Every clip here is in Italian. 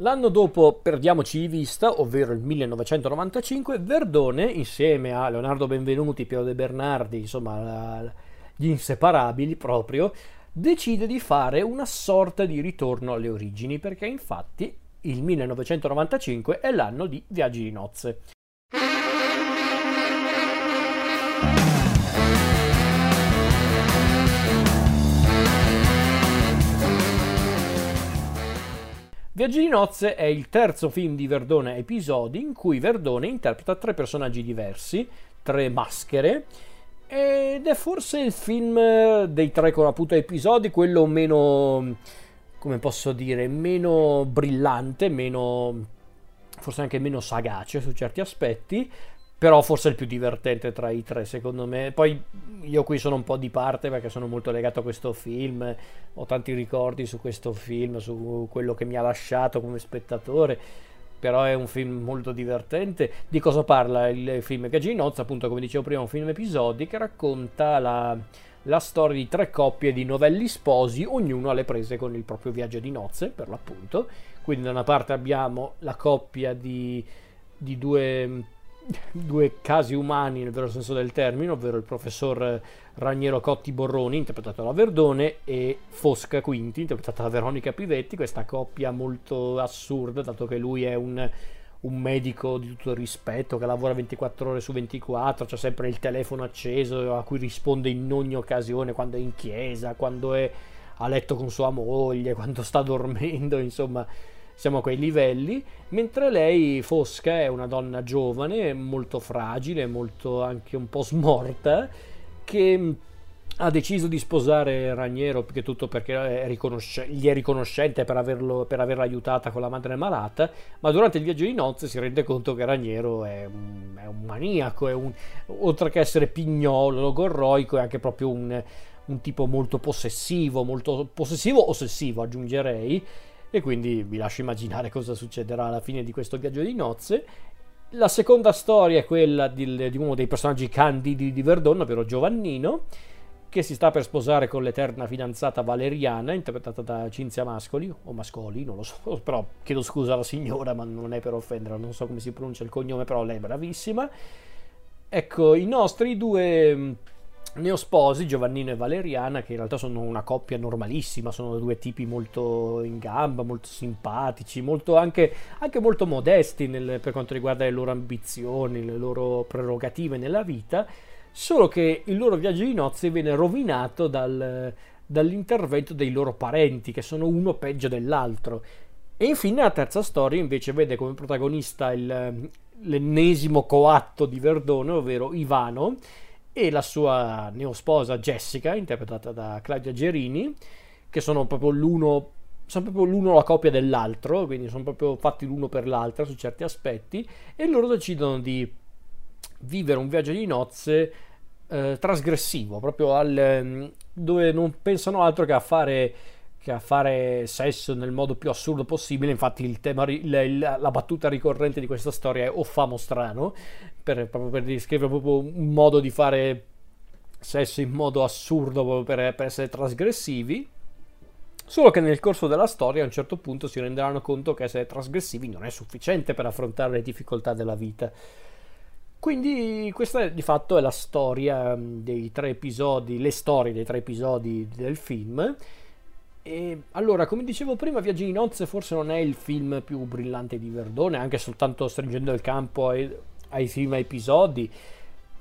L'anno dopo Perdiamoci di vista, ovvero il 1995, Verdone, insieme a Leonardo Benvenuti, Piero De Bernardi, insomma gli inseparabili proprio, decide di fare una sorta di ritorno alle origini, perché infatti il 1995 è l'anno di Viaggi di nozze. Viaggi di nozze è il terzo film di Verdone episodi in cui Verdone interpreta tre personaggi diversi, tre maschere, ed è forse il film dei tre con appunto episodi quello meno, come posso dire, meno brillante, meno, forse anche meno sagace su certi aspetti, però forse il più divertente tra i tre secondo me. Poi io qui sono un po' di parte perché sono molto legato a questo film. Ho tanti ricordi su questo film su quello che mi ha lasciato come spettatore. Però è un film molto divertente. Di cosa parla il film? Gaggi Nozza appunto come dicevo prima è un film episodi che racconta la, la storia di tre coppie di novelli sposi ognuno alle prese con il proprio viaggio di nozze per l'appunto. Quindi da una parte abbiamo la coppia di, di due due casi umani nel vero senso del termine, ovvero il professor Raniero Cotti Borroni, interpretato da Verdone, e Fosca Quinti, interpretata da Veronica Pivetti, questa coppia molto assurda, dato che lui è un, un medico di tutto rispetto, che lavora 24 ore su 24, c'è sempre il telefono acceso, a cui risponde in ogni occasione, quando è in chiesa, quando è a letto con sua moglie, quando sta dormendo, insomma siamo a quei livelli, mentre lei, Fosca, è una donna giovane, molto fragile, molto anche un po' smorta, che ha deciso di sposare Raniero più che tutto perché è riconosce- gli è riconoscente per, averlo, per, averla aiutata con la madre malata, ma durante il viaggio di nozze si rende conto che Raniero è un, è un maniaco, è un, oltre che essere pignolo, logorroico, è anche proprio un, un tipo molto possessivo, molto possessivo, ossessivo aggiungerei, e quindi vi lascio immaginare cosa succederà alla fine di questo viaggio di nozze. La seconda storia è quella di, di uno dei personaggi candidi di Verdone, ovvero Giovannino, che si sta per sposare con l'eterna fidanzata Valeriana, interpretata da Cinzia Mascoli, o Mascoli, non lo so, però chiedo scusa alla signora, ma non è per offendere, non so come si pronuncia il cognome, però lei è bravissima. Ecco, i nostri due neosposi, Giovannino e Valeriana, che in realtà sono una coppia normalissima, sono due tipi molto in gamba, molto simpatici, molto anche, anche molto modesti nel, per quanto riguarda le loro ambizioni, le loro prerogative nella vita, solo che il loro viaggio di nozze viene rovinato dal, dall'intervento dei loro parenti, che sono uno peggio dell'altro. E infine la terza storia invece vede come protagonista il, l'ennesimo coatto di Verdone, ovvero Ivano, e la sua neosposa Jessica, interpretata da Claudia Gerini, che sono proprio l'uno, sono proprio l'uno la coppia dell'altro, quindi sono proprio fatti l'uno per l'altra su certi aspetti, e loro decidono di vivere un viaggio di nozze eh, trasgressivo, proprio al, dove non pensano altro che a fare a fare sesso nel modo più assurdo possibile. Infatti, il tema, la, la battuta ricorrente di questa storia è o famo strano, per, proprio per descrivere proprio un modo di fare sesso in modo assurdo proprio per, per essere trasgressivi. Solo che nel corso della storia a un certo punto si renderanno conto che essere trasgressivi non è sufficiente per affrontare le difficoltà della vita. Quindi questa di fatto è la storia dei tre episodi, le storie dei tre episodi del film e allora, come dicevo prima, Viaggi di nozze forse non è il film più brillante di Verdone, anche soltanto stringendo il campo ai, ai film a episodi.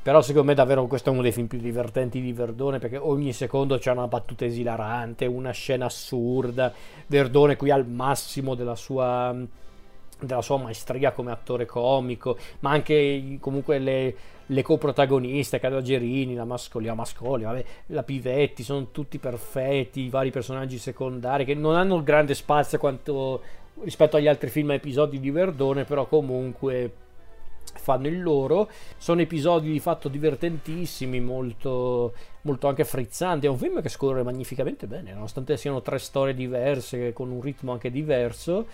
Però secondo me davvero questo è uno dei film più divertenti di Verdone perché ogni secondo c'è una battuta esilarante, una scena assurda. Verdone qui al massimo della sua, della sua maestria come attore comico, ma anche comunque le, le coprotagoniste, Gerini, la Mascoli, la Mascoli, vabbè, la Pivetti, sono tutti perfetti, i vari personaggi secondari che non hanno grande spazio quanto rispetto agli altri film e episodi di Verdone, però comunque fanno il loro. Sono episodi di fatto divertentissimi, molto, molto anche frizzanti. È un film che scorre magnificamente bene, nonostante siano tre storie diverse, con un ritmo anche diverso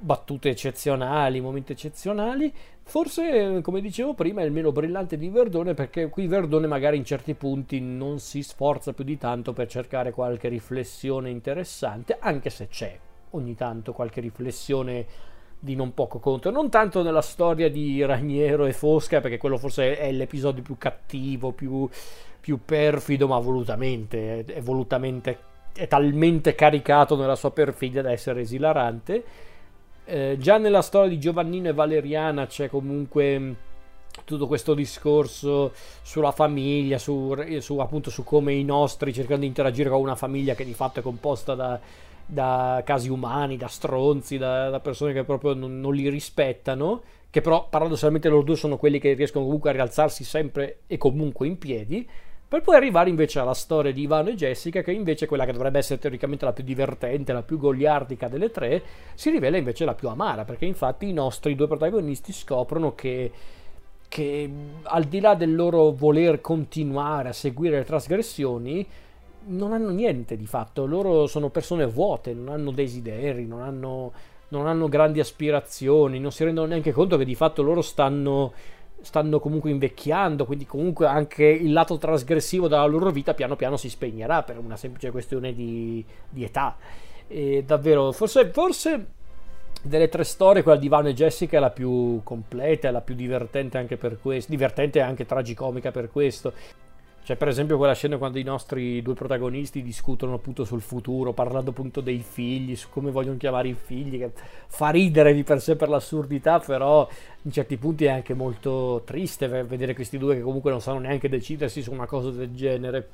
battute eccezionali, momenti eccezionali. Forse, come dicevo prima, è il meno brillante di Verdone perché qui Verdone magari in certi punti non si sforza più di tanto per cercare qualche riflessione interessante, anche se c'è. ogni tanto qualche riflessione di non poco conto, non tanto nella storia di Raniero e Fosca, perché quello forse è l'episodio più cattivo, più, più perfido, ma volutamente, è, volutamente, è talmente caricato nella sua perfidia da essere esilarante. Eh, già nella storia di Giovannino e Valeriana c'è comunque tutto questo discorso sulla famiglia, su, su, appunto su come i nostri cercano di interagire con una famiglia che di fatto è composta da da casi umani, da stronzi, da, da persone che proprio non, non, li rispettano, che però paradossalmente loro due sono quelli che riescono comunque a rialzarsi sempre e comunque in piedi, per poi arrivare invece alla storia di Ivano e Jessica, che invece è quella che dovrebbe essere teoricamente la più divertente, la più goliardica delle tre, si rivela invece la più amara, perché infatti i nostri due protagonisti scoprono che che al di là del loro voler continuare a seguire le trasgressioni, non hanno niente di fatto, loro sono persone vuote, non hanno desideri, non hanno, non hanno grandi aspirazioni, non si rendono neanche conto che di fatto loro stanno, stanno comunque invecchiando, quindi comunque anche il lato trasgressivo della loro vita piano piano si spegnerà per una semplice questione di, di età. E davvero, forse, forse delle tre storie, quella di Ivano e Jessica è la più completa, è la più divertente anche per questo, divertente e anche tragicomica per questo. C'è per esempio quella scena quando i nostri due protagonisti discutono appunto sul futuro, parlando appunto dei figli, su come vogliono chiamare i figli, che fa ridere di per sé per l'assurdità, però in certi punti è anche molto triste vedere questi due che comunque non sanno neanche decidersi su una cosa del genere.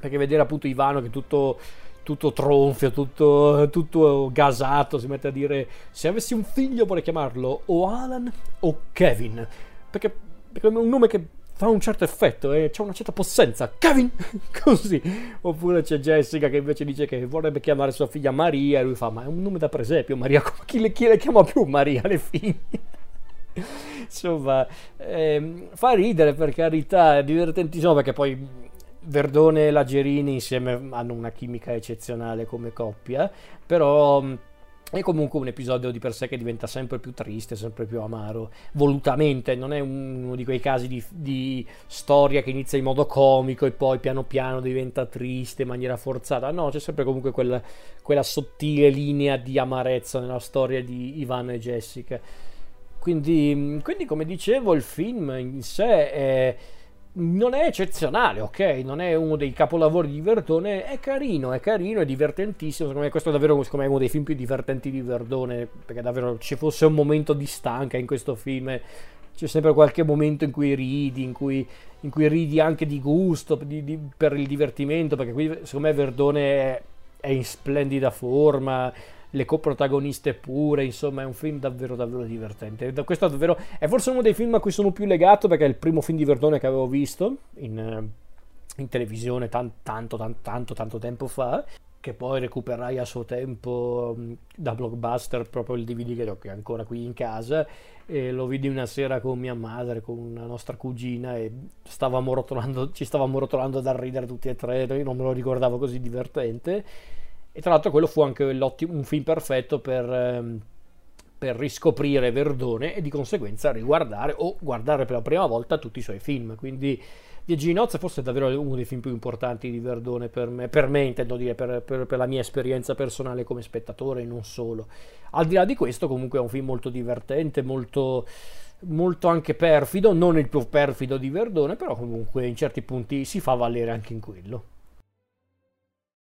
Perché vedere appunto Ivano che tutto tutto tronfio, tutto, tutto, gasato, si mette a dire se avessi un figlio vorrei chiamarlo o Alan o Kevin, perché, perché è un nome che fa un certo effetto e c'è una certa possenza. Kevin! Così. Oppure c'è Jessica che invece dice che vorrebbe chiamare sua figlia Maria e lui fa ma è un nome da presepio Maria, chi le, chi le chiama più Maria le figlie? Insomma, ehm, fa ridere per carità, è divertentissimo perché poi Verdone e Lagerini insieme hanno una chimica eccezionale come coppia, però è comunque un episodio di per sé che diventa sempre più triste, sempre più amaro, volutamente, non è uno di quei casi di, di, storia che inizia in modo comico e poi piano piano diventa triste in maniera forzata, no, c'è sempre comunque quella, quella sottile linea di amarezza nella storia di Ivano e Jessica. Quindi, quindi come dicevo, il film in sé è non è eccezionale, ok? Non è uno dei capolavori di Verdone, è carino, è carino, è divertentissimo. Secondo me questo è davvero me, uno dei film più divertenti di Verdone, perché davvero ci fosse un momento di stanca in questo film. C'è sempre qualche momento in cui ridi, in cui, in cui ridi anche di gusto, di, di, per il divertimento, perché qui secondo me Verdone è, è in splendida forma le coprotagoniste pure, insomma è un film davvero davvero divertente. Questo è, davvero, è forse uno dei film a cui sono più legato perché è il primo film di Verdone che avevo visto in, eh, in televisione tanto, tanto, tanto, tanto, tanto tempo fa che poi recuperai a suo tempo mm, da blockbuster proprio il DVD che ho ancora qui in casa e lo vidi una sera con mia madre con una nostra cugina e stavamo rotolando, ci stavamo rotolando da ridere tutti e tre io non me lo ricordavo così divertente e tra l'altro quello fu anche un film perfetto per, ehm, per riscoprire Verdone e di conseguenza riguardare o guardare per la prima volta tutti i suoi film. Quindi Viaggi Nozze forse è davvero uno dei film più importanti di Verdone per me, per me intendo dire, per, per, per, la mia esperienza personale come spettatore e non solo. Al di là di questo comunque è un film molto divertente, molto, molto anche perfido, non il più perfido di Verdone, però comunque in certi punti si fa valere anche in quello.